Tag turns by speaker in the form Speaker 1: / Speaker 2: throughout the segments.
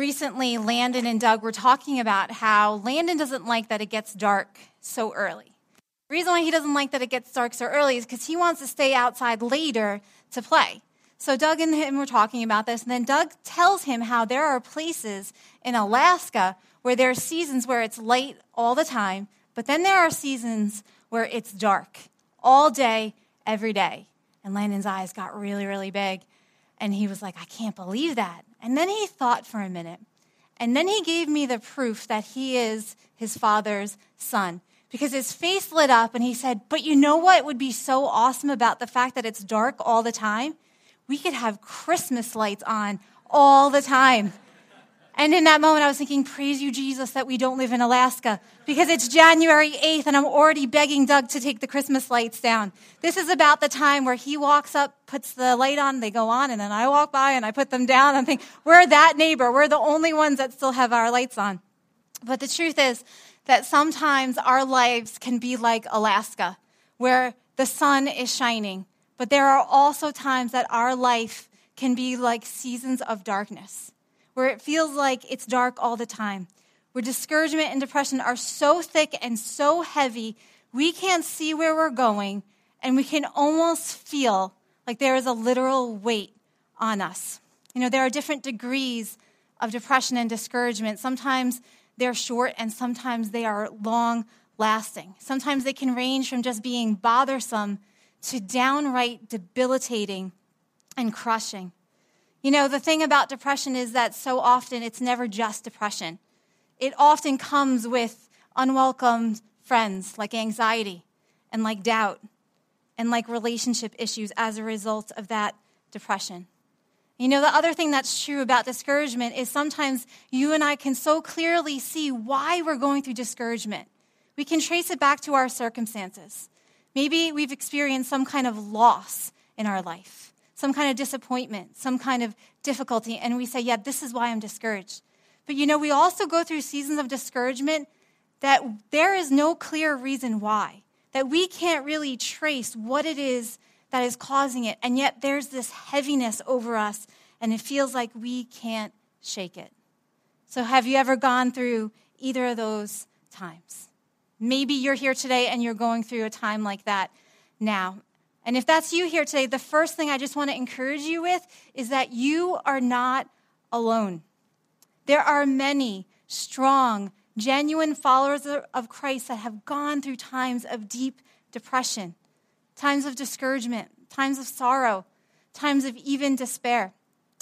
Speaker 1: recently Landon and Doug were talking about how Landon doesn't like that it gets dark so early. The reason why he doesn't like that it gets dark so early is because he wants to stay outside later to play. So Doug and him were talking about this, and then Doug tells him how there are places in Alaska where there are seasons where it's light all the time, but then there are seasons where it's dark all day, every day. And Landon's eyes got really, really big. And he was like, I can't believe that. And then he thought for a minute. And then he gave me the proof that he is his father's son. Because his face lit up and he said, But you know what would be so awesome about the fact that it's dark all the time? We could have Christmas lights on all the time. And in that moment, I was thinking, praise you, Jesus, that we don't live in Alaska because it's January 8th and I'm already begging Doug to take the Christmas lights down. This is about the time where he walks up, puts the light on, they go on, and then I walk by and I put them down and think, we're that neighbor. We're the only ones that still have our lights on. But the truth is that sometimes our lives can be like Alaska, where the sun is shining. But there are also times that our life can be like seasons of darkness where it feels like it's dark all the time, where discouragement and depression are so thick and so heavy, we can't see where we're going, and we can almost feel like there is a literal weight on us. You know, there are different degrees of depression and discouragement. Sometimes they're short, and sometimes they are long lasting. Sometimes they can range from just being bothersome to downright debilitating and crushing. You know, the thing about depression is that so often it's never just depression. It often comes with unwelcome friends like anxiety and like doubt and like relationship issues as a result of that depression. You know, the other thing that's true about discouragement is sometimes you and I can so clearly see why we're going through discouragement. We can trace it back to our circumstances. Maybe we've experienced some kind of loss in our life some kind of disappointment, some kind of difficulty, and we say, Yeah, this is why I'm discouraged. But you know, we also go through seasons of discouragement that there is no clear reason why, that we can't really trace what it is that is causing it, and yet there's this heaviness over us, and it feels like we can't shake it. So, have you ever gone through either of those times? Maybe you're here today and you're going through a time like that now. And if that's you here today, the first thing I just want to encourage you with is that you are not alone. There are many strong, genuine followers of Christ that have gone through times of deep depression, times of discouragement, times of sorrow, times of even despair.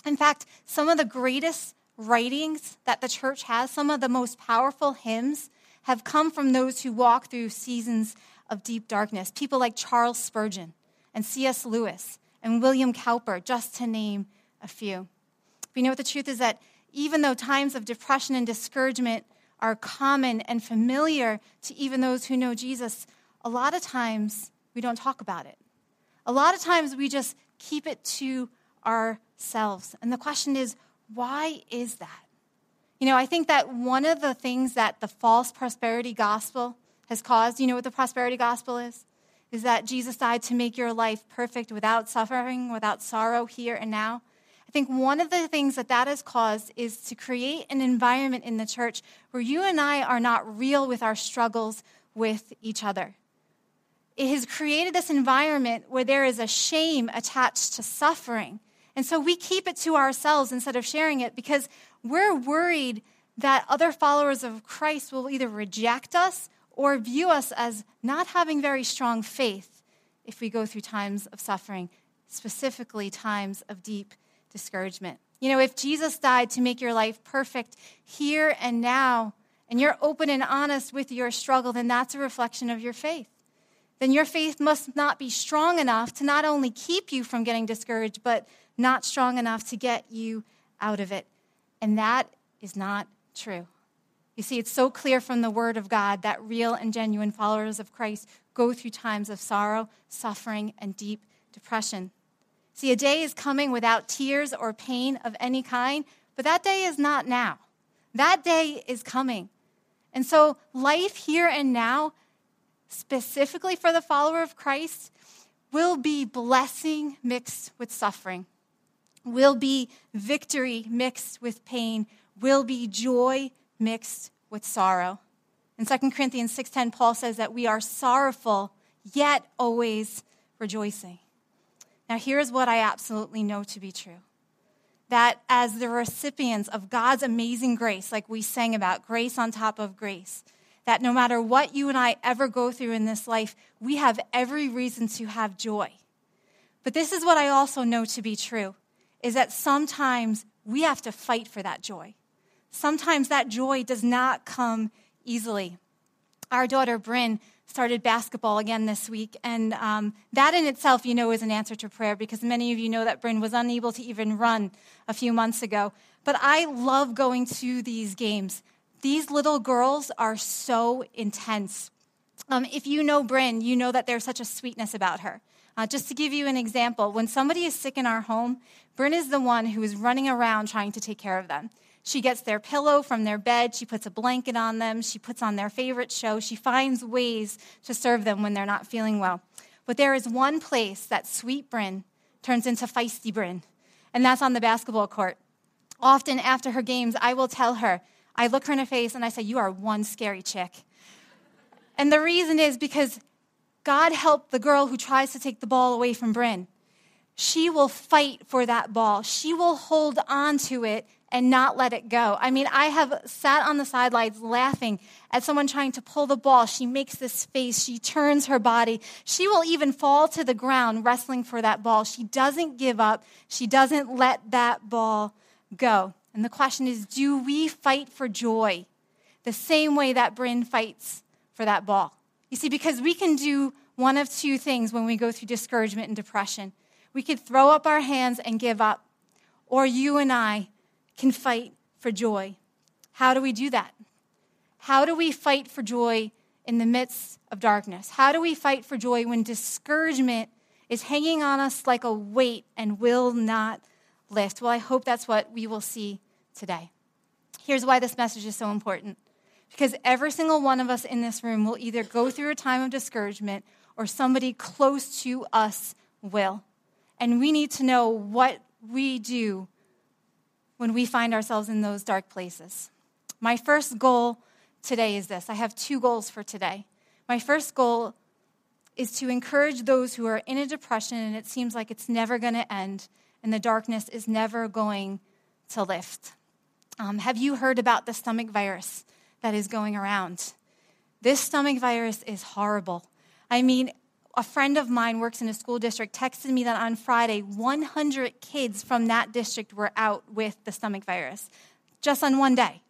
Speaker 1: In fact, some of the greatest writings that the church has, some of the most powerful hymns, have come from those who walk through seasons of deep darkness. People like Charles Spurgeon, and C.S. Lewis and William Cowper, just to name a few. We know what the truth is that even though times of depression and discouragement are common and familiar to even those who know Jesus, a lot of times we don't talk about it. A lot of times we just keep it to ourselves. And the question is, why is that? You know, I think that one of the things that the false prosperity gospel has caused, you know what the prosperity gospel is? Is that Jesus died to make your life perfect without suffering, without sorrow here and now. I think one of the things that that has caused is to create an environment in the church where you and I are not real with our struggles with each other. It has created this environment where there is a shame attached to suffering. And so we keep it to ourselves instead of sharing it because we're worried that other followers of Christ will either reject us or view us as not having very strong faith if we go through times of suffering, specifically times of deep discouragement. You know, if Jesus died to make your life perfect here and now, and you're open and honest with your struggle, then that's a reflection of your faith. Then your faith must not be strong enough to not only keep you from getting discouraged, but not strong enough to get you out of it. And that is not true. You see, it's so clear from the Word of God that real and genuine followers of Christ go through times of sorrow, suffering, and deep depression. See, a day is coming without tears or pain of any kind, but that day is not now. That day is coming. And so, life here and now, specifically for the follower of Christ, will be blessing mixed with suffering, will be victory mixed with pain, will be joy mixed with sorrow. In 2 Corinthians 6:10 Paul says that we are sorrowful yet always rejoicing. Now here's what I absolutely know to be true. That as the recipients of God's amazing grace, like we sang about, grace on top of grace, that no matter what you and I ever go through in this life, we have every reason to have joy. But this is what I also know to be true is that sometimes we have to fight for that joy. Sometimes that joy does not come easily. Our daughter, Bryn, started basketball again this week, and um, that in itself, you know, is an answer to prayer because many of you know that Bryn was unable to even run a few months ago. But I love going to these games. These little girls are so intense. Um, if you know Bryn, you know that there's such a sweetness about her. Uh, just to give you an example, when somebody is sick in our home, Bryn is the one who is running around trying to take care of them. She gets their pillow from their bed. She puts a blanket on them. She puts on their favorite show. She finds ways to serve them when they're not feeling well. But there is one place that sweet Bryn turns into feisty Bryn, and that's on the basketball court. Often after her games, I will tell her, I look her in the face and I say, You are one scary chick. And the reason is because God helped the girl who tries to take the ball away from Bryn. She will fight for that ball. She will hold on to it and not let it go. I mean, I have sat on the sidelines laughing at someone trying to pull the ball. She makes this face, she turns her body. She will even fall to the ground wrestling for that ball. She doesn't give up, she doesn't let that ball go. And the question is do we fight for joy the same way that Bryn fights for that ball? You see, because we can do one of two things when we go through discouragement and depression. We could throw up our hands and give up, or you and I can fight for joy. How do we do that? How do we fight for joy in the midst of darkness? How do we fight for joy when discouragement is hanging on us like a weight and will not lift? Well, I hope that's what we will see today. Here's why this message is so important because every single one of us in this room will either go through a time of discouragement or somebody close to us will. And we need to know what we do when we find ourselves in those dark places. My first goal today is this I have two goals for today. My first goal is to encourage those who are in a depression and it seems like it's never going to end and the darkness is never going to lift. Um, have you heard about the stomach virus that is going around? This stomach virus is horrible. I mean, a friend of mine works in a school district texted me that on Friday, 100 kids from that district were out with the stomach virus just on one day.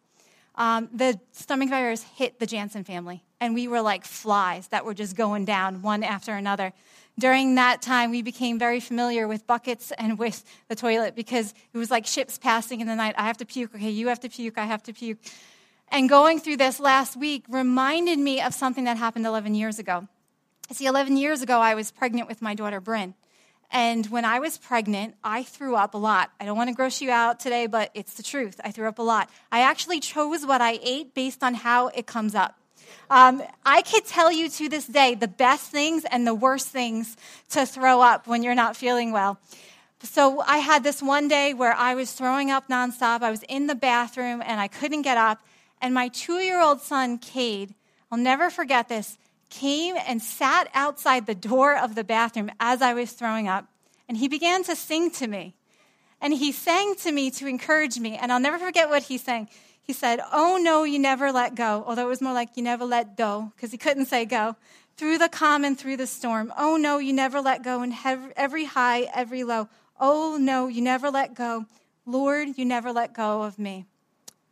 Speaker 1: Um, the stomach virus hit the Jansen family, and we were like flies that were just going down one after another. During that time, we became very familiar with buckets and with the toilet because it was like ships passing in the night. I have to puke. Okay, you have to puke. I have to puke. And going through this last week reminded me of something that happened 11 years ago. See, 11 years ago, I was pregnant with my daughter, Bryn. And when I was pregnant, I threw up a lot. I don't want to gross you out today, but it's the truth. I threw up a lot. I actually chose what I ate based on how it comes up. Um, I could tell you to this day the best things and the worst things to throw up when you're not feeling well. So I had this one day where I was throwing up nonstop. I was in the bathroom and I couldn't get up. And my two year old son, Cade, I'll never forget this came and sat outside the door of the bathroom as I was throwing up, and he began to sing to me. And he sang to me to encourage me, and I'll never forget what he sang. He said, Oh no, you never let go, although it was more like you never let go, because he couldn't say go. Through the calm and through the storm. Oh no, you never let go, in every high, every low. Oh no, you never let go. Lord, you never let go of me.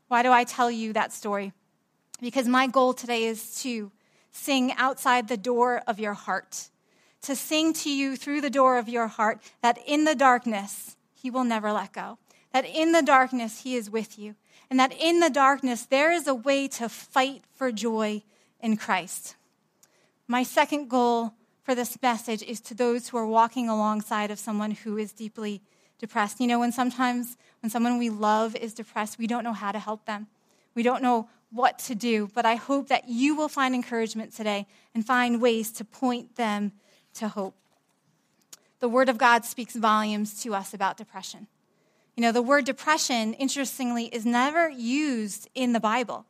Speaker 1: Why do I tell you that story? Because my goal today is to sing outside the door of your heart, to sing to you through the door of your heart that in the darkness, He will never let go, that in the darkness, He is with you, and that in the darkness, there is a way to fight for joy in Christ. My second goal for this message is to those who are walking alongside of someone who is deeply depressed. You know, when sometimes when someone we love is depressed, we don't know how to help them. We don't know what to do, but I hope that you will find encouragement today and find ways to point them to hope. The Word of God speaks volumes to us about depression. You know, the word depression, interestingly, is never used in the Bible,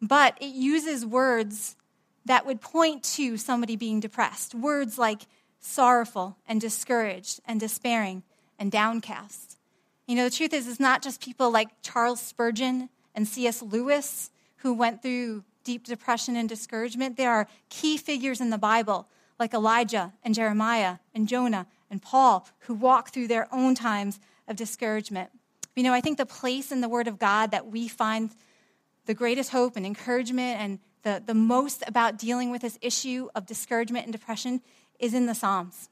Speaker 1: but it uses words that would point to somebody being depressed. Words like sorrowful and discouraged and despairing and downcast. You know, the truth is, it's not just people like Charles Spurgeon and C.S. Lewis who went through deep depression and discouragement. There are key figures in the Bible like Elijah and Jeremiah and Jonah and Paul who walk through their own times of discouragement. You know, I think the place in the Word of God that we find the greatest hope and encouragement and the, the most about dealing with this issue of discouragement and depression is in the Psalms.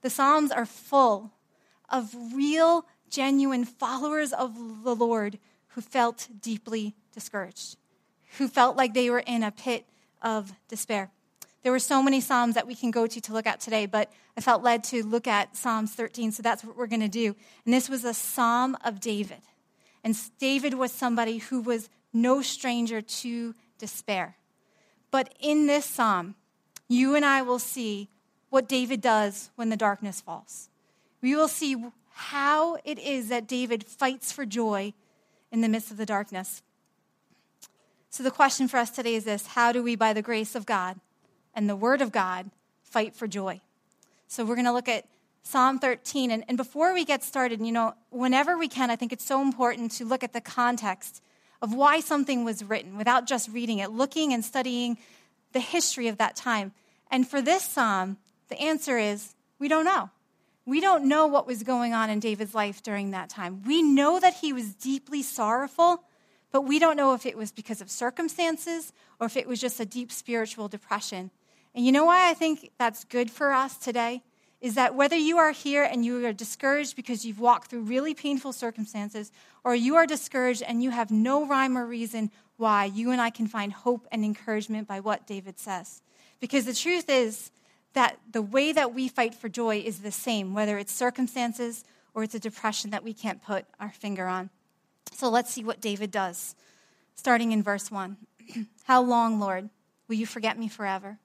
Speaker 1: The Psalms are full of real, genuine followers of the Lord who felt deeply discouraged, who felt like they were in a pit of despair. There were so many Psalms that we can go to to look at today, but I felt led to look at Psalms 13, so that's what we're going to do. And this was a Psalm of David. And David was somebody who was no stranger to despair. But in this Psalm, you and I will see what David does when the darkness falls. We will see how it is that David fights for joy in the midst of the darkness. So, the question for us today is this How do we, by the grace of God, and the Word of God fight for joy. So we're going to look at Psalm 13. And, and before we get started, you know, whenever we can, I think it's so important to look at the context of why something was written without just reading it, looking and studying the history of that time. And for this psalm, the answer is we don't know. We don't know what was going on in David's life during that time. We know that he was deeply sorrowful but we don't know if it was because of circumstances or if it was just a deep spiritual depression. And you know why I think that's good for us today? Is that whether you are here and you are discouraged because you've walked through really painful circumstances, or you are discouraged and you have no rhyme or reason why, you and I can find hope and encouragement by what David says. Because the truth is that the way that we fight for joy is the same, whether it's circumstances or it's a depression that we can't put our finger on. So let's see what David does, starting in verse 1. How long, Lord, will you forget me forever?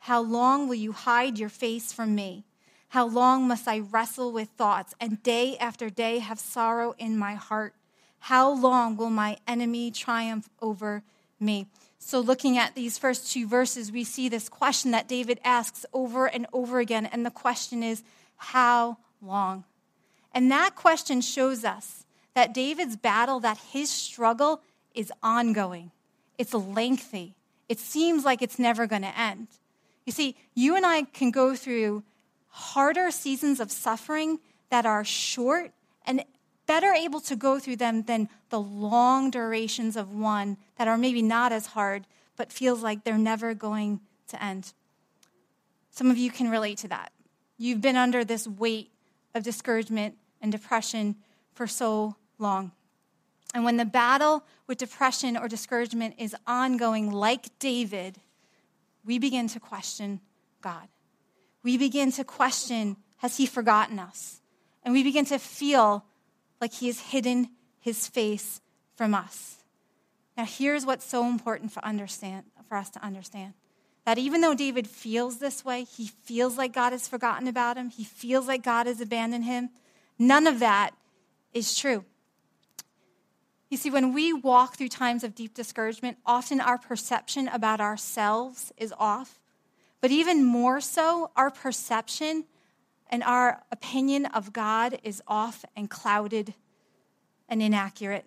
Speaker 1: How long will you hide your face from me? How long must I wrestle with thoughts and day after day have sorrow in my heart? How long will my enemy triumph over me? So, looking at these first two verses, we see this question that David asks over and over again. And the question is, How long? And that question shows us that David's battle, that his struggle is ongoing, it's lengthy. It seems like it's never going to end. You see, you and I can go through harder seasons of suffering that are short and better able to go through them than the long durations of one that are maybe not as hard but feels like they're never going to end. Some of you can relate to that. You've been under this weight of discouragement and depression for so long. And when the battle with depression or discouragement is ongoing, like David, we begin to question God. We begin to question, has he forgotten us? And we begin to feel like he has hidden his face from us. Now, here's what's so important for, understand, for us to understand that even though David feels this way, he feels like God has forgotten about him, he feels like God has abandoned him, none of that is true. You see, when we walk through times of deep discouragement, often our perception about ourselves is off. But even more so, our perception and our opinion of God is off and clouded and inaccurate.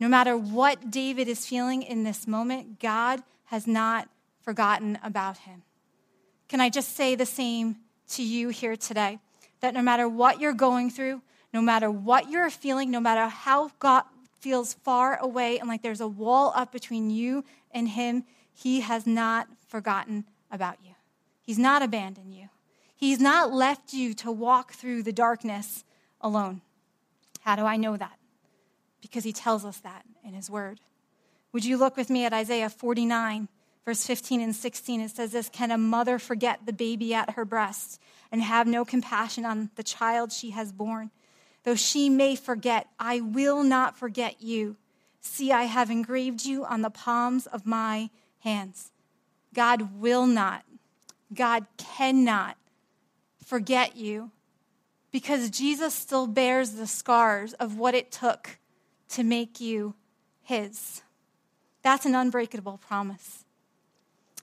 Speaker 1: No matter what David is feeling in this moment, God has not forgotten about him. Can I just say the same to you here today? That no matter what you're going through, no matter what you're feeling, no matter how God, feels far away and like there's a wall up between you and him, he has not forgotten about you. He's not abandoned you. He's not left you to walk through the darkness alone. How do I know that? Because he tells us that in his word. Would you look with me at Isaiah 49, verse 15 and 16? It says this Can a mother forget the baby at her breast and have no compassion on the child she has borne? Though she may forget, I will not forget you. See, I have engraved you on the palms of my hands. God will not, God cannot forget you. because Jesus still bears the scars of what it took to make you his. That's an unbreakable promise.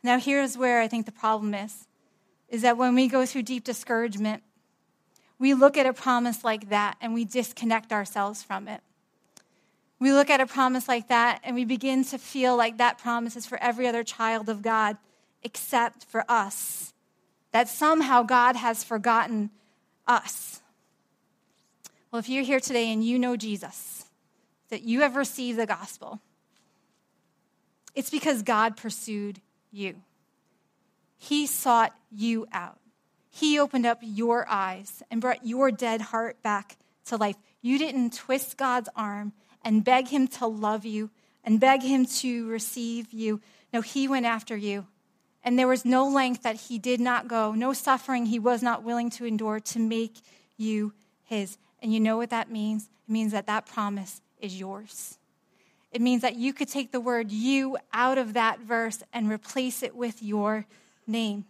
Speaker 1: Now here's where I think the problem is is that when we go through deep discouragement, we look at a promise like that and we disconnect ourselves from it. We look at a promise like that and we begin to feel like that promise is for every other child of God except for us. That somehow God has forgotten us. Well, if you're here today and you know Jesus, that you have received the gospel, it's because God pursued you. He sought you out. He opened up your eyes and brought your dead heart back to life. You didn't twist God's arm and beg Him to love you and beg Him to receive you. No, He went after you. And there was no length that He did not go, no suffering He was not willing to endure to make you His. And you know what that means? It means that that promise is yours. It means that you could take the word you out of that verse and replace it with your name.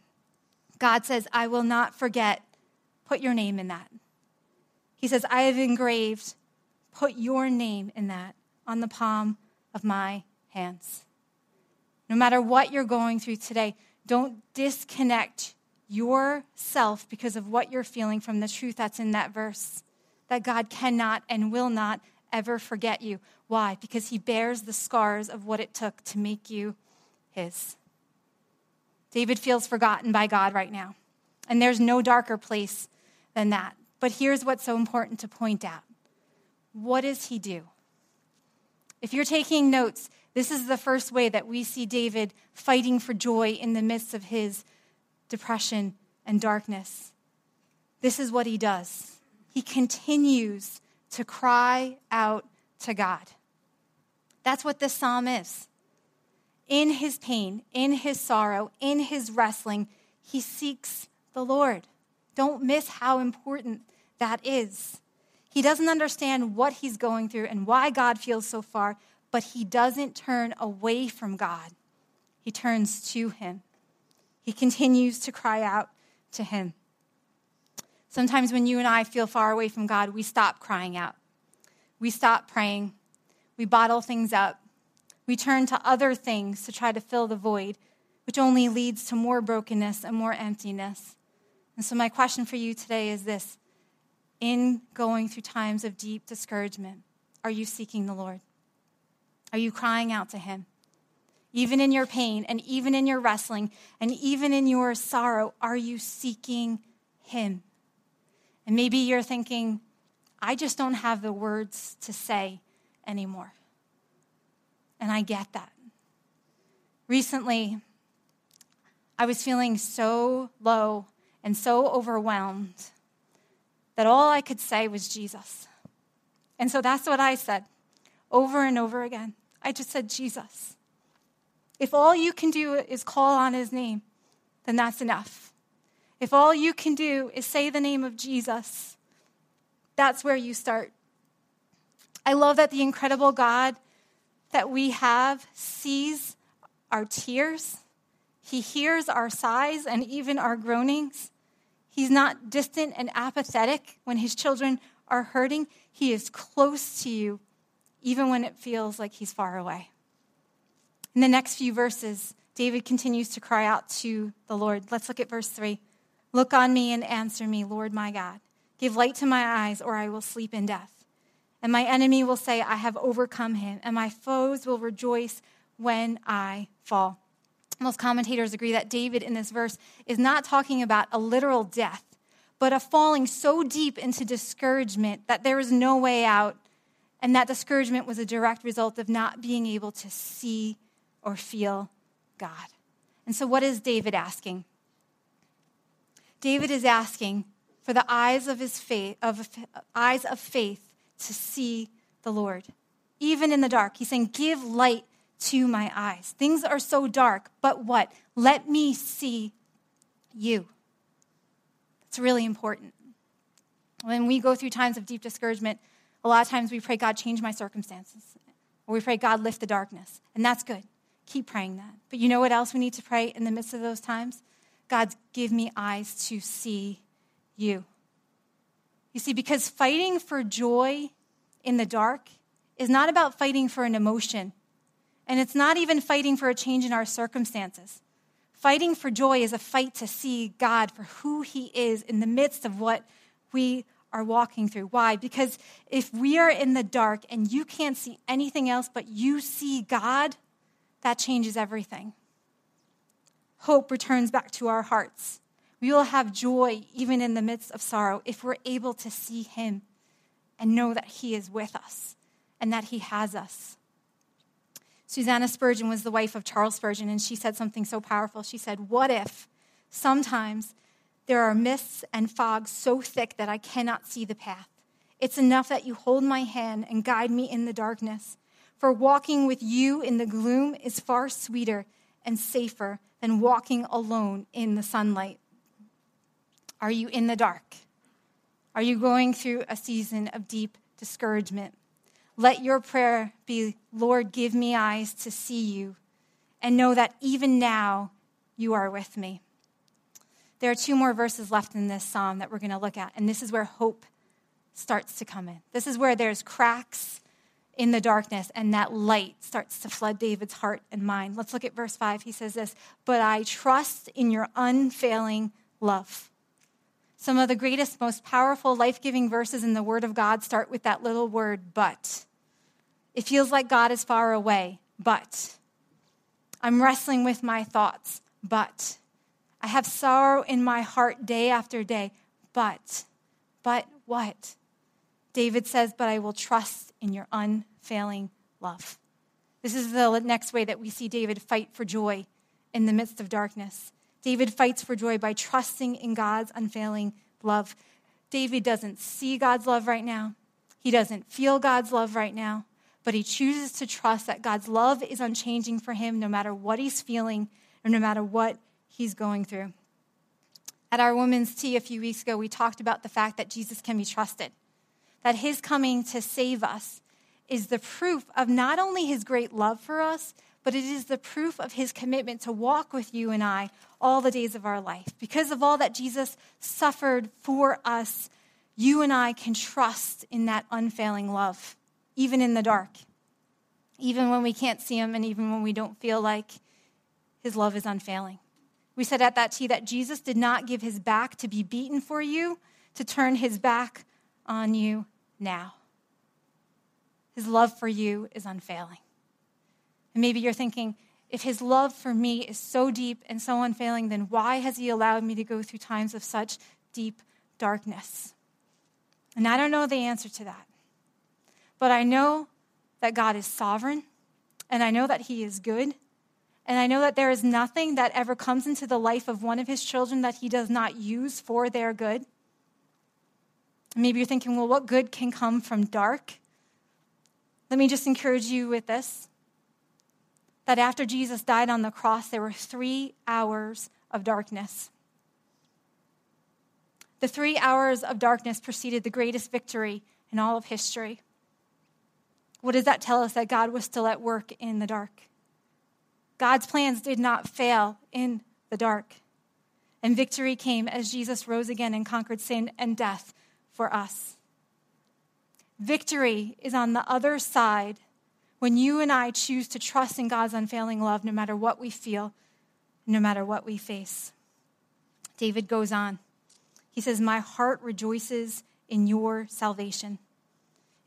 Speaker 1: God says, I will not forget. Put your name in that. He says, I have engraved, put your name in that on the palm of my hands. No matter what you're going through today, don't disconnect yourself because of what you're feeling from the truth that's in that verse. That God cannot and will not ever forget you. Why? Because he bears the scars of what it took to make you his. David feels forgotten by God right now. And there's no darker place than that. But here's what's so important to point out what does he do? If you're taking notes, this is the first way that we see David fighting for joy in the midst of his depression and darkness. This is what he does. He continues to cry out to God. That's what this psalm is in his pain, in his sorrow, in his wrestling, he seeks the Lord. Don't miss how important that is. He doesn't understand what he's going through and why God feels so far, but he doesn't turn away from God. He turns to him. He continues to cry out to him. Sometimes when you and I feel far away from God, we stop crying out. We stop praying. We bottle things up. We turn to other things to try to fill the void, which only leads to more brokenness and more emptiness. And so, my question for you today is this In going through times of deep discouragement, are you seeking the Lord? Are you crying out to Him? Even in your pain, and even in your wrestling, and even in your sorrow, are you seeking Him? And maybe you're thinking, I just don't have the words to say anymore. And I get that. Recently, I was feeling so low and so overwhelmed that all I could say was Jesus. And so that's what I said over and over again. I just said, Jesus. If all you can do is call on his name, then that's enough. If all you can do is say the name of Jesus, that's where you start. I love that the incredible God that we have sees our tears, He hears our sighs and even our groanings. He's not distant and apathetic when His children are hurting. He is close to you, even when it feels like He's far away. In the next few verses, David continues to cry out to the Lord. Let's look at verse 3. Look on me and answer me, Lord my God. Give light to my eyes, or I will sleep in death. And my enemy will say, I have overcome him, and my foes will rejoice when I fall. Most commentators agree that David in this verse is not talking about a literal death, but a falling so deep into discouragement that there is no way out. And that discouragement was a direct result of not being able to see or feel God. And so, what is David asking? David is asking for the eyes of his faith, of eyes of faith to see the Lord, even in the dark. He's saying, Give light to my eyes. Things are so dark, but what? Let me see you. It's really important. When we go through times of deep discouragement, a lot of times we pray, God, change my circumstances. Or we pray, God, lift the darkness. And that's good. Keep praying that. But you know what else we need to pray in the midst of those times? God, give me eyes to see you. You see, because fighting for joy in the dark is not about fighting for an emotion, and it's not even fighting for a change in our circumstances. Fighting for joy is a fight to see God for who He is in the midst of what we are walking through. Why? Because if we are in the dark and you can't see anything else but you see God, that changes everything. Hope returns back to our hearts. We will have joy even in the midst of sorrow if we're able to see Him and know that He is with us and that He has us. Susanna Spurgeon was the wife of Charles Spurgeon, and she said something so powerful. She said, What if sometimes there are mists and fogs so thick that I cannot see the path? It's enough that you hold my hand and guide me in the darkness. For walking with you in the gloom is far sweeter and safer than walking alone in the sunlight. Are you in the dark? Are you going through a season of deep discouragement? Let your prayer be, Lord, give me eyes to see you and know that even now you are with me. There are two more verses left in this psalm that we're going to look at, and this is where hope starts to come in. This is where there's cracks in the darkness and that light starts to flood David's heart and mind. Let's look at verse 5. He says this, "But I trust in your unfailing love." Some of the greatest, most powerful, life giving verses in the Word of God start with that little word, but. It feels like God is far away, but. I'm wrestling with my thoughts, but. I have sorrow in my heart day after day, but. But what? David says, But I will trust in your unfailing love. This is the next way that we see David fight for joy in the midst of darkness. David fights for joy by trusting in God's unfailing love. David doesn't see God's love right now, he doesn't feel God's love right now, but he chooses to trust that God's love is unchanging for him no matter what he's feeling or no matter what he's going through. At our women's tea a few weeks ago, we talked about the fact that Jesus can be trusted, that his coming to save us is the proof of not only his great love for us, but it is the proof of his commitment to walk with you and I all the days of our life. Because of all that Jesus suffered for us, you and I can trust in that unfailing love, even in the dark, even when we can't see him, and even when we don't feel like his love is unfailing. We said at that tea that Jesus did not give his back to be beaten for you, to turn his back on you now. His love for you is unfailing. And maybe you're thinking, if his love for me is so deep and so unfailing, then why has he allowed me to go through times of such deep darkness? And I don't know the answer to that. But I know that God is sovereign, and I know that he is good, and I know that there is nothing that ever comes into the life of one of his children that he does not use for their good. Maybe you're thinking, well, what good can come from dark? Let me just encourage you with this that after Jesus died on the cross, there were three hours of darkness. The three hours of darkness preceded the greatest victory in all of history. What does that tell us? That God was still at work in the dark. God's plans did not fail in the dark. And victory came as Jesus rose again and conquered sin and death for us. Victory is on the other side when you and I choose to trust in God's unfailing love no matter what we feel, no matter what we face. David goes on. He says, My heart rejoices in your salvation.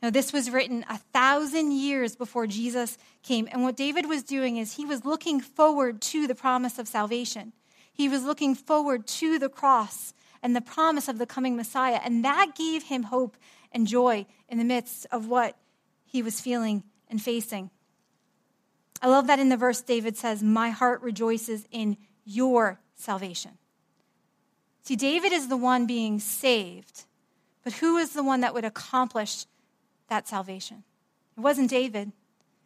Speaker 1: Now, this was written a thousand years before Jesus came. And what David was doing is he was looking forward to the promise of salvation. He was looking forward to the cross and the promise of the coming Messiah. And that gave him hope and joy in the midst of what he was feeling and facing. I love that in the verse, David says, My heart rejoices in your salvation. See, David is the one being saved, but who is the one that would accomplish that salvation? It wasn't David.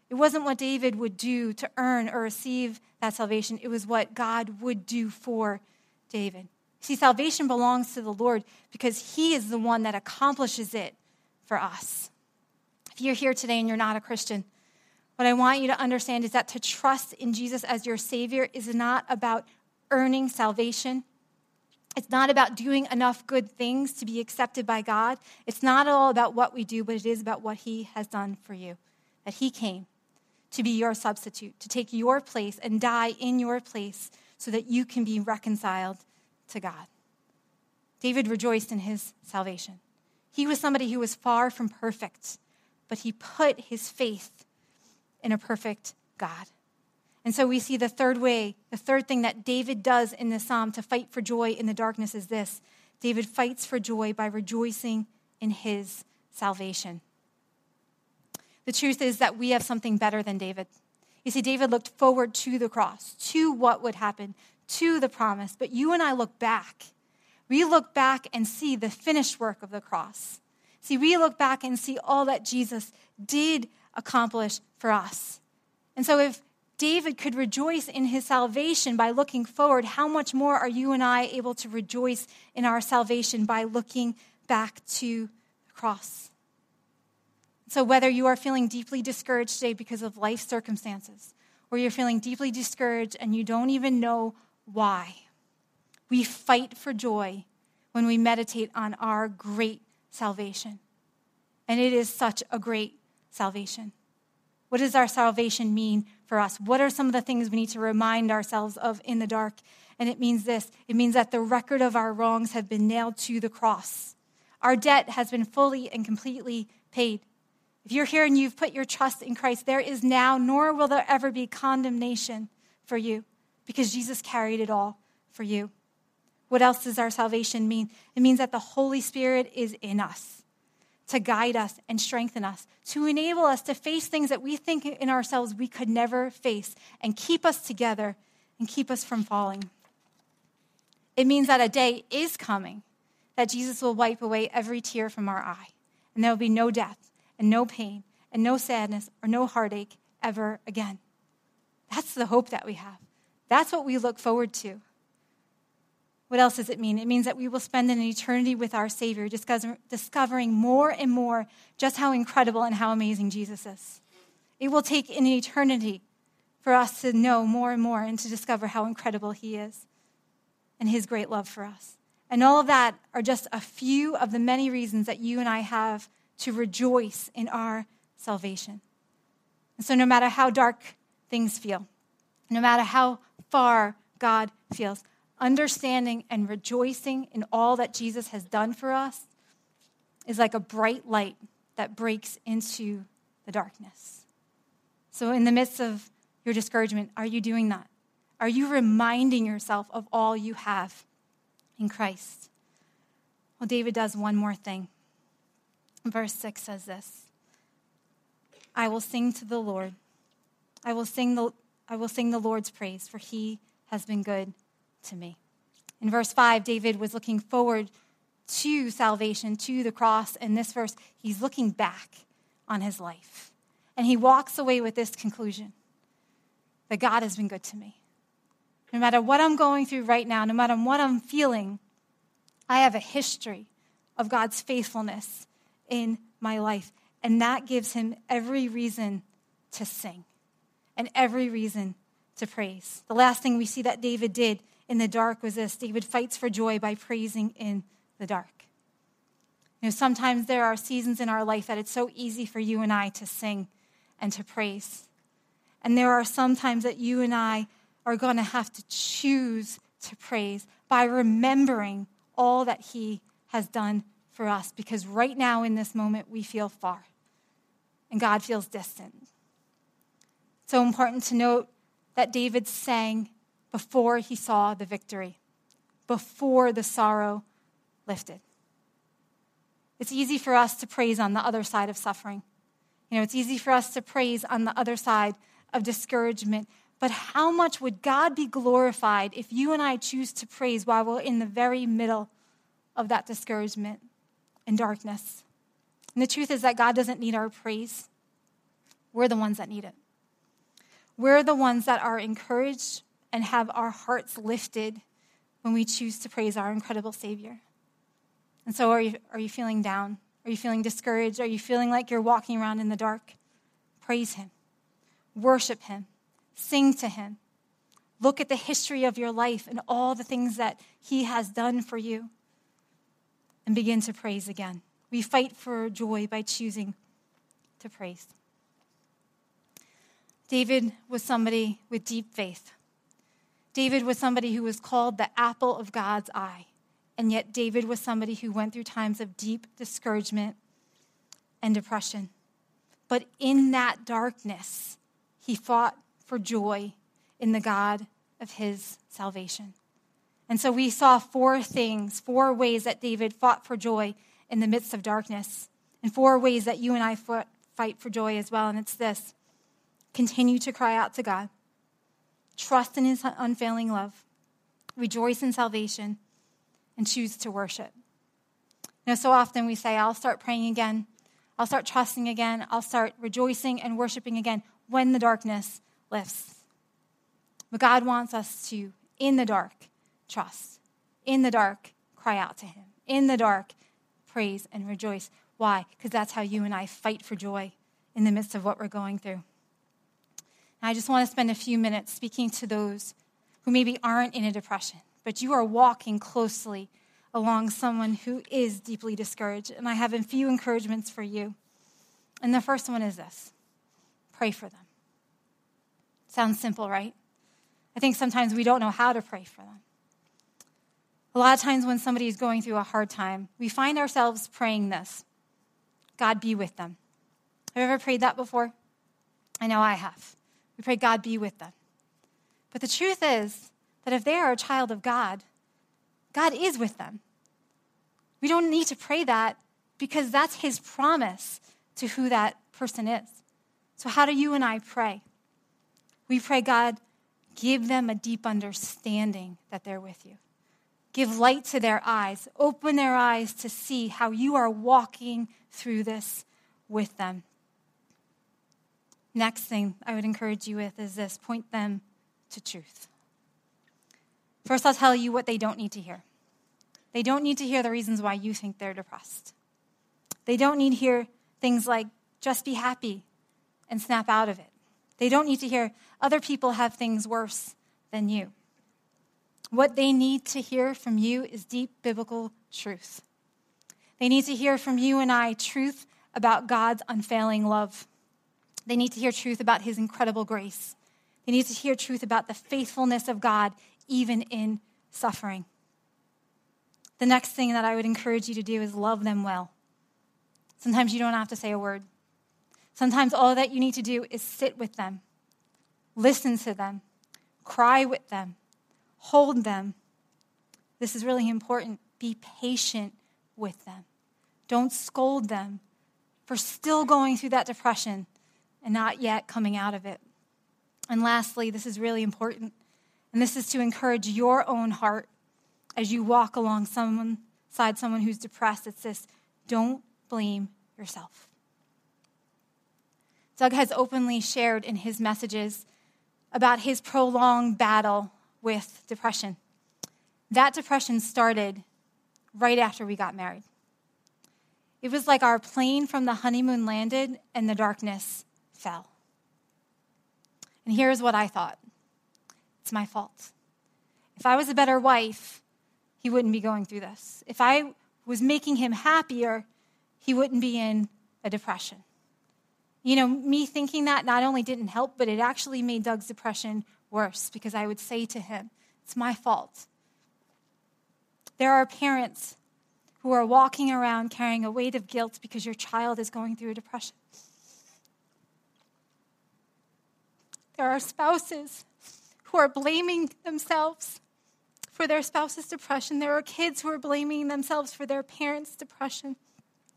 Speaker 1: It wasn't what David would do to earn or receive that salvation. It was what God would do for David. See, salvation belongs to the Lord because He is the one that accomplishes it for us. If you're here today and you're not a Christian, what I want you to understand is that to trust in Jesus as your Savior is not about earning salvation. It's not about doing enough good things to be accepted by God. It's not all about what we do, but it is about what He has done for you. That He came to be your substitute, to take your place and die in your place so that you can be reconciled to God. David rejoiced in his salvation. He was somebody who was far from perfect, but he put his faith in a perfect God. And so we see the third way, the third thing that David does in this psalm to fight for joy in the darkness is this David fights for joy by rejoicing in his salvation. The truth is that we have something better than David. You see, David looked forward to the cross, to what would happen, to the promise. But you and I look back. We look back and see the finished work of the cross. See, we look back and see all that Jesus did accomplish for us. And so, if David could rejoice in his salvation by looking forward, how much more are you and I able to rejoice in our salvation by looking back to the cross? So, whether you are feeling deeply discouraged today because of life circumstances, or you're feeling deeply discouraged and you don't even know why, we fight for joy when we meditate on our great salvation. And it is such a great salvation. What does our salvation mean for us? What are some of the things we need to remind ourselves of in the dark? And it means this it means that the record of our wrongs have been nailed to the cross. Our debt has been fully and completely paid. If you're here and you've put your trust in Christ, there is now, nor will there ever be condemnation for you because Jesus carried it all for you. What else does our salvation mean? It means that the Holy Spirit is in us to guide us and strengthen us, to enable us to face things that we think in ourselves we could never face, and keep us together and keep us from falling. It means that a day is coming that Jesus will wipe away every tear from our eye, and there will be no death, and no pain, and no sadness, or no heartache ever again. That's the hope that we have. That's what we look forward to. What else does it mean? It means that we will spend an eternity with our Savior, discovering more and more just how incredible and how amazing Jesus is. It will take an eternity for us to know more and more and to discover how incredible He is and His great love for us. And all of that are just a few of the many reasons that you and I have to rejoice in our salvation. And so, no matter how dark things feel, no matter how far God feels, understanding and rejoicing in all that Jesus has done for us is like a bright light that breaks into the darkness. So, in the midst of your discouragement, are you doing that? Are you reminding yourself of all you have in Christ? Well, David does one more thing. Verse 6 says this I will sing to the Lord. I will sing the, I will sing the Lord's praise, for he has been good to me. In verse 5, David was looking forward to salvation, to the cross. In this verse, he's looking back on his life. And he walks away with this conclusion that God has been good to me. No matter what I'm going through right now, no matter what I'm feeling, I have a history of God's faithfulness in my life. And that gives him every reason to sing and every reason to praise. The last thing we see that David did in the dark was this David fights for joy by praising in the dark. You know, sometimes there are seasons in our life that it's so easy for you and I to sing and to praise. And there are some times that you and I are going to have to choose to praise by remembering all that He has done for us. Because right now, in this moment, we feel far and God feels distant. So important to note that David sang before he saw the victory, before the sorrow lifted. It's easy for us to praise on the other side of suffering. You know, it's easy for us to praise on the other side of discouragement. But how much would God be glorified if you and I choose to praise while we're in the very middle of that discouragement and darkness? And the truth is that God doesn't need our praise. We're the ones that need it. We're the ones that are encouraged and have our hearts lifted when we choose to praise our incredible Savior. And so, are you, are you feeling down? Are you feeling discouraged? Are you feeling like you're walking around in the dark? Praise Him, worship Him, sing to Him, Look at the history of your life and all the things that He has done for you and begin to praise again. We fight for joy by choosing to praise. David was somebody with deep faith. David was somebody who was called the apple of God's eye. And yet, David was somebody who went through times of deep discouragement and depression. But in that darkness, he fought for joy in the God of his salvation. And so we saw four things, four ways that David fought for joy in the midst of darkness, and four ways that you and I fight for joy as well. And it's this continue to cry out to God, trust in his unfailing love, rejoice in salvation, and choose to worship. You know, so often we say, I'll start praying again, I'll start trusting again, I'll start rejoicing and worshiping again when the darkness lifts. But God wants us to, in the dark, trust. In the dark, cry out to Him. In the dark, praise and rejoice. Why? Because that's how you and I fight for joy in the midst of what we're going through. And I just want to spend a few minutes speaking to those who maybe aren't in a depression, but you are walking closely along someone who is deeply discouraged. And I have a few encouragements for you. And the first one is this pray for them. Sounds simple, right? I think sometimes we don't know how to pray for them. A lot of times when somebody is going through a hard time, we find ourselves praying this God be with them. Have you ever prayed that before? I know I have. We pray, God be with them. But the truth is that if they are a child of God, God is with them. We don't need to pray that because that's His promise to who that person is. So, how do you and I pray? We pray, God, Give them a deep understanding that they're with you. Give light to their eyes. Open their eyes to see how you are walking through this with them. Next thing I would encourage you with is this point them to truth. First, I'll tell you what they don't need to hear. They don't need to hear the reasons why you think they're depressed. They don't need to hear things like, just be happy and snap out of it. They don't need to hear other people have things worse than you. What they need to hear from you is deep biblical truth. They need to hear from you and I truth about God's unfailing love. They need to hear truth about his incredible grace. They need to hear truth about the faithfulness of God, even in suffering. The next thing that I would encourage you to do is love them well. Sometimes you don't have to say a word. Sometimes all that you need to do is sit with them, listen to them, cry with them, hold them. This is really important. Be patient with them. Don't scold them for still going through that depression and not yet coming out of it. And lastly, this is really important, and this is to encourage your own heart as you walk along someone side someone who's depressed. It's this don't blame yourself. Doug has openly shared in his messages about his prolonged battle with depression. That depression started right after we got married. It was like our plane from the honeymoon landed and the darkness fell. And here's what I thought it's my fault. If I was a better wife, he wouldn't be going through this. If I was making him happier, he wouldn't be in a depression. You know, me thinking that not only didn't help, but it actually made Doug's depression worse because I would say to him, It's my fault. There are parents who are walking around carrying a weight of guilt because your child is going through a depression. There are spouses who are blaming themselves for their spouse's depression. There are kids who are blaming themselves for their parents' depression.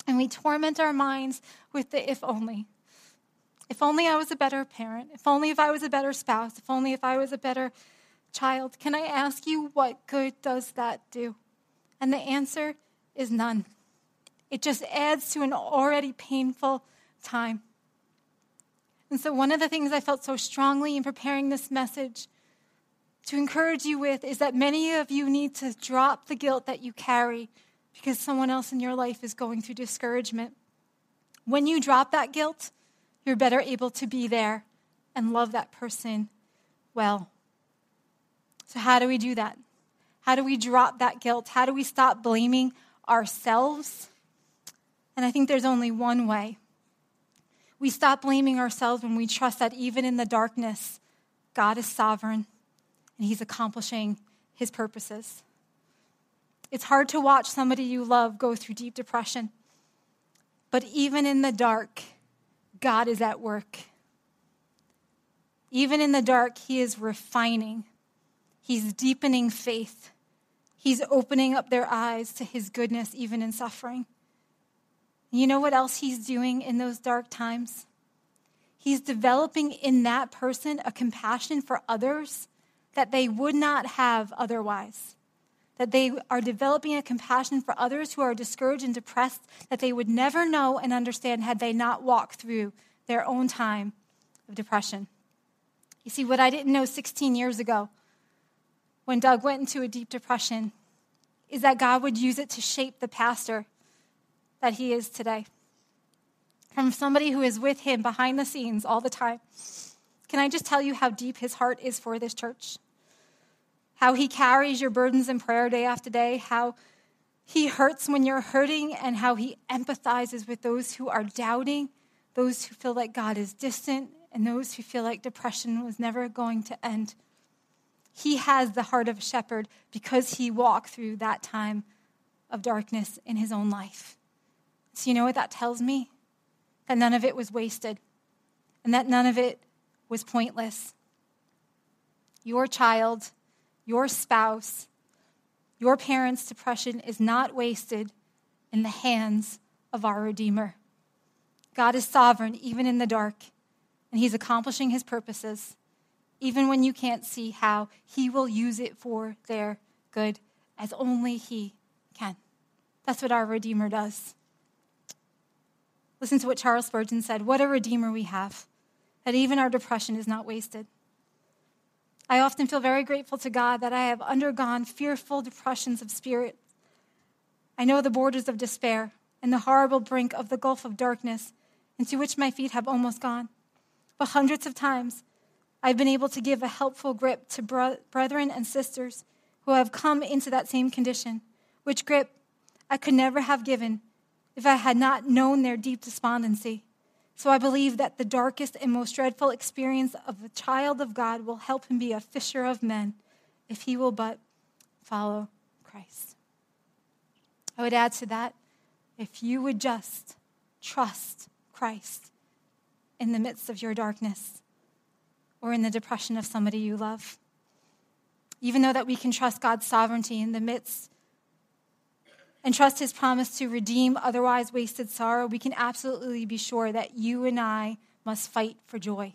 Speaker 1: And we torment our minds with the if only. If only I was a better parent. If only if I was a better spouse. If only if I was a better child. Can I ask you what good does that do? And the answer is none. It just adds to an already painful time. And so, one of the things I felt so strongly in preparing this message to encourage you with is that many of you need to drop the guilt that you carry because someone else in your life is going through discouragement. When you drop that guilt, you're better able to be there and love that person well. So, how do we do that? How do we drop that guilt? How do we stop blaming ourselves? And I think there's only one way. We stop blaming ourselves when we trust that even in the darkness, God is sovereign and He's accomplishing His purposes. It's hard to watch somebody you love go through deep depression. But even in the dark, God is at work. Even in the dark, He is refining, He's deepening faith, He's opening up their eyes to His goodness, even in suffering. You know what else He's doing in those dark times? He's developing in that person a compassion for others that they would not have otherwise. That they are developing a compassion for others who are discouraged and depressed that they would never know and understand had they not walked through their own time of depression. You see, what I didn't know 16 years ago when Doug went into a deep depression is that God would use it to shape the pastor that he is today. From somebody who is with him behind the scenes all the time. Can I just tell you how deep his heart is for this church? How he carries your burdens in prayer day after day, how he hurts when you're hurting, and how he empathizes with those who are doubting, those who feel like God is distant, and those who feel like depression was never going to end. He has the heart of a shepherd because he walked through that time of darkness in his own life. So, you know what that tells me? That none of it was wasted and that none of it was pointless. Your child, your spouse, your parents' depression is not wasted in the hands of our Redeemer. God is sovereign even in the dark and He's accomplishing His purposes. Even when you can't see how, He will use it for their good as only He can. That's what our Redeemer does. Listen to what Charles Spurgeon said What a Redeemer we have, that even our depression is not wasted. I often feel very grateful to God that I have undergone fearful depressions of spirit. I know the borders of despair and the horrible brink of the gulf of darkness into which my feet have almost gone. But hundreds of times, I've been able to give a helpful grip to brethren and sisters who have come into that same condition, which grip I could never have given if I had not known their deep despondency. So I believe that the darkest and most dreadful experience of a child of God will help him be a fisher of men if he will but follow Christ. I would add to that if you would just trust Christ in the midst of your darkness or in the depression of somebody you love. Even though that we can trust God's sovereignty in the midst and trust his promise to redeem otherwise wasted sorrow, we can absolutely be sure that you and I must fight for joy.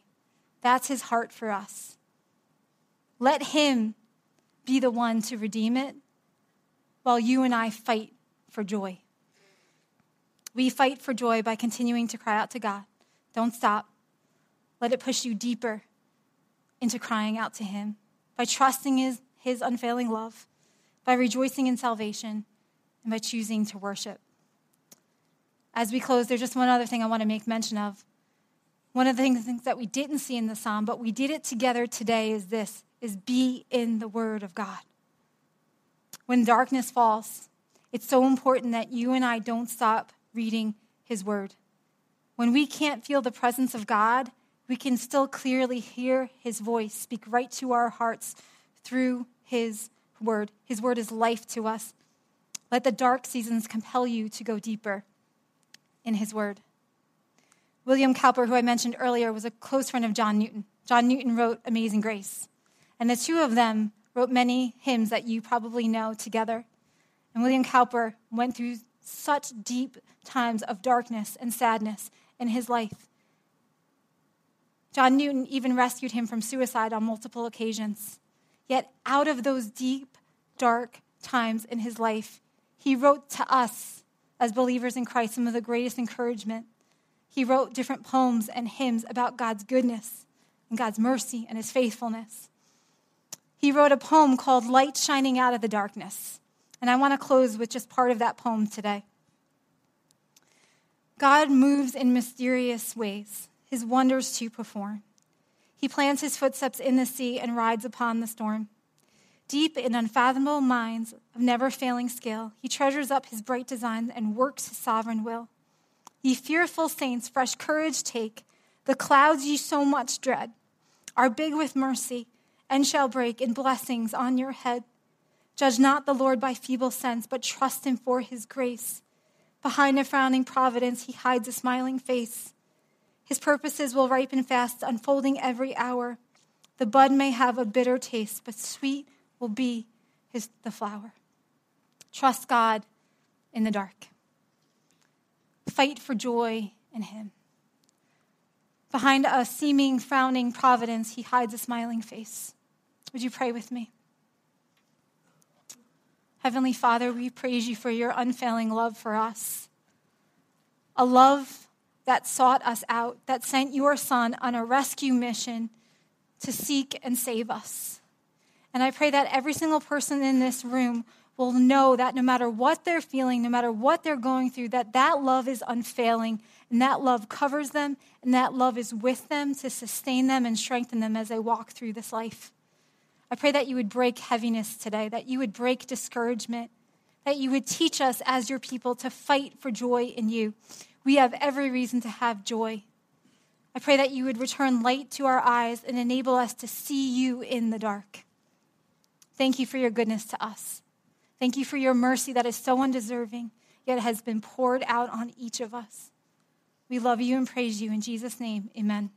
Speaker 1: That's his heart for us. Let him be the one to redeem it while you and I fight for joy. We fight for joy by continuing to cry out to God. Don't stop. Let it push you deeper into crying out to Him by trusting His, his unfailing love, by rejoicing in salvation, and by choosing to worship. As we close, there's just one other thing I want to make mention of. One of the things that we didn't see in the psalm, but we did it together today, is this is be in the Word of God. When darkness falls, it's so important that you and I don't stop reading His Word. When we can't feel the presence of God, we can still clearly hear his voice speak right to our hearts through his word. His word is life to us. Let the dark seasons compel you to go deeper in his word. William Cowper, who I mentioned earlier, was a close friend of John Newton. John Newton wrote Amazing Grace, and the two of them wrote many hymns that you probably know together. And William Cowper went through such deep times of darkness and sadness in his life. John Newton even rescued him from suicide on multiple occasions. Yet, out of those deep, dark times in his life, he wrote to us as believers in Christ some of the greatest encouragement. He wrote different poems and hymns about God's goodness and God's mercy and his faithfulness. He wrote a poem called Light Shining Out of the Darkness. And I want to close with just part of that poem today. God moves in mysterious ways, his wonders to perform. He plants his footsteps in the sea and rides upon the storm. Deep in unfathomable minds of never failing skill, he treasures up his bright designs and works his sovereign will. Ye fearful saints, fresh courage take. The clouds ye so much dread are big with mercy and shall break in blessings on your head. Judge not the Lord by feeble sense, but trust him for his grace. Behind a frowning providence, he hides a smiling face. His purposes will ripen fast, unfolding every hour. The bud may have a bitter taste, but sweet will be his, the flower. Trust God in the dark. Fight for joy in him. Behind a seeming frowning providence, he hides a smiling face. Would you pray with me? Heavenly Father, we praise you for your unfailing love for us. A love that sought us out, that sent your Son on a rescue mission to seek and save us. And I pray that every single person in this room will know that no matter what they're feeling, no matter what they're going through, that that love is unfailing and that love covers them and that love is with them to sustain them and strengthen them as they walk through this life. I pray that you would break heaviness today, that you would break discouragement, that you would teach us as your people to fight for joy in you. We have every reason to have joy. I pray that you would return light to our eyes and enable us to see you in the dark. Thank you for your goodness to us. Thank you for your mercy that is so undeserving, yet has been poured out on each of us. We love you and praise you. In Jesus' name, amen.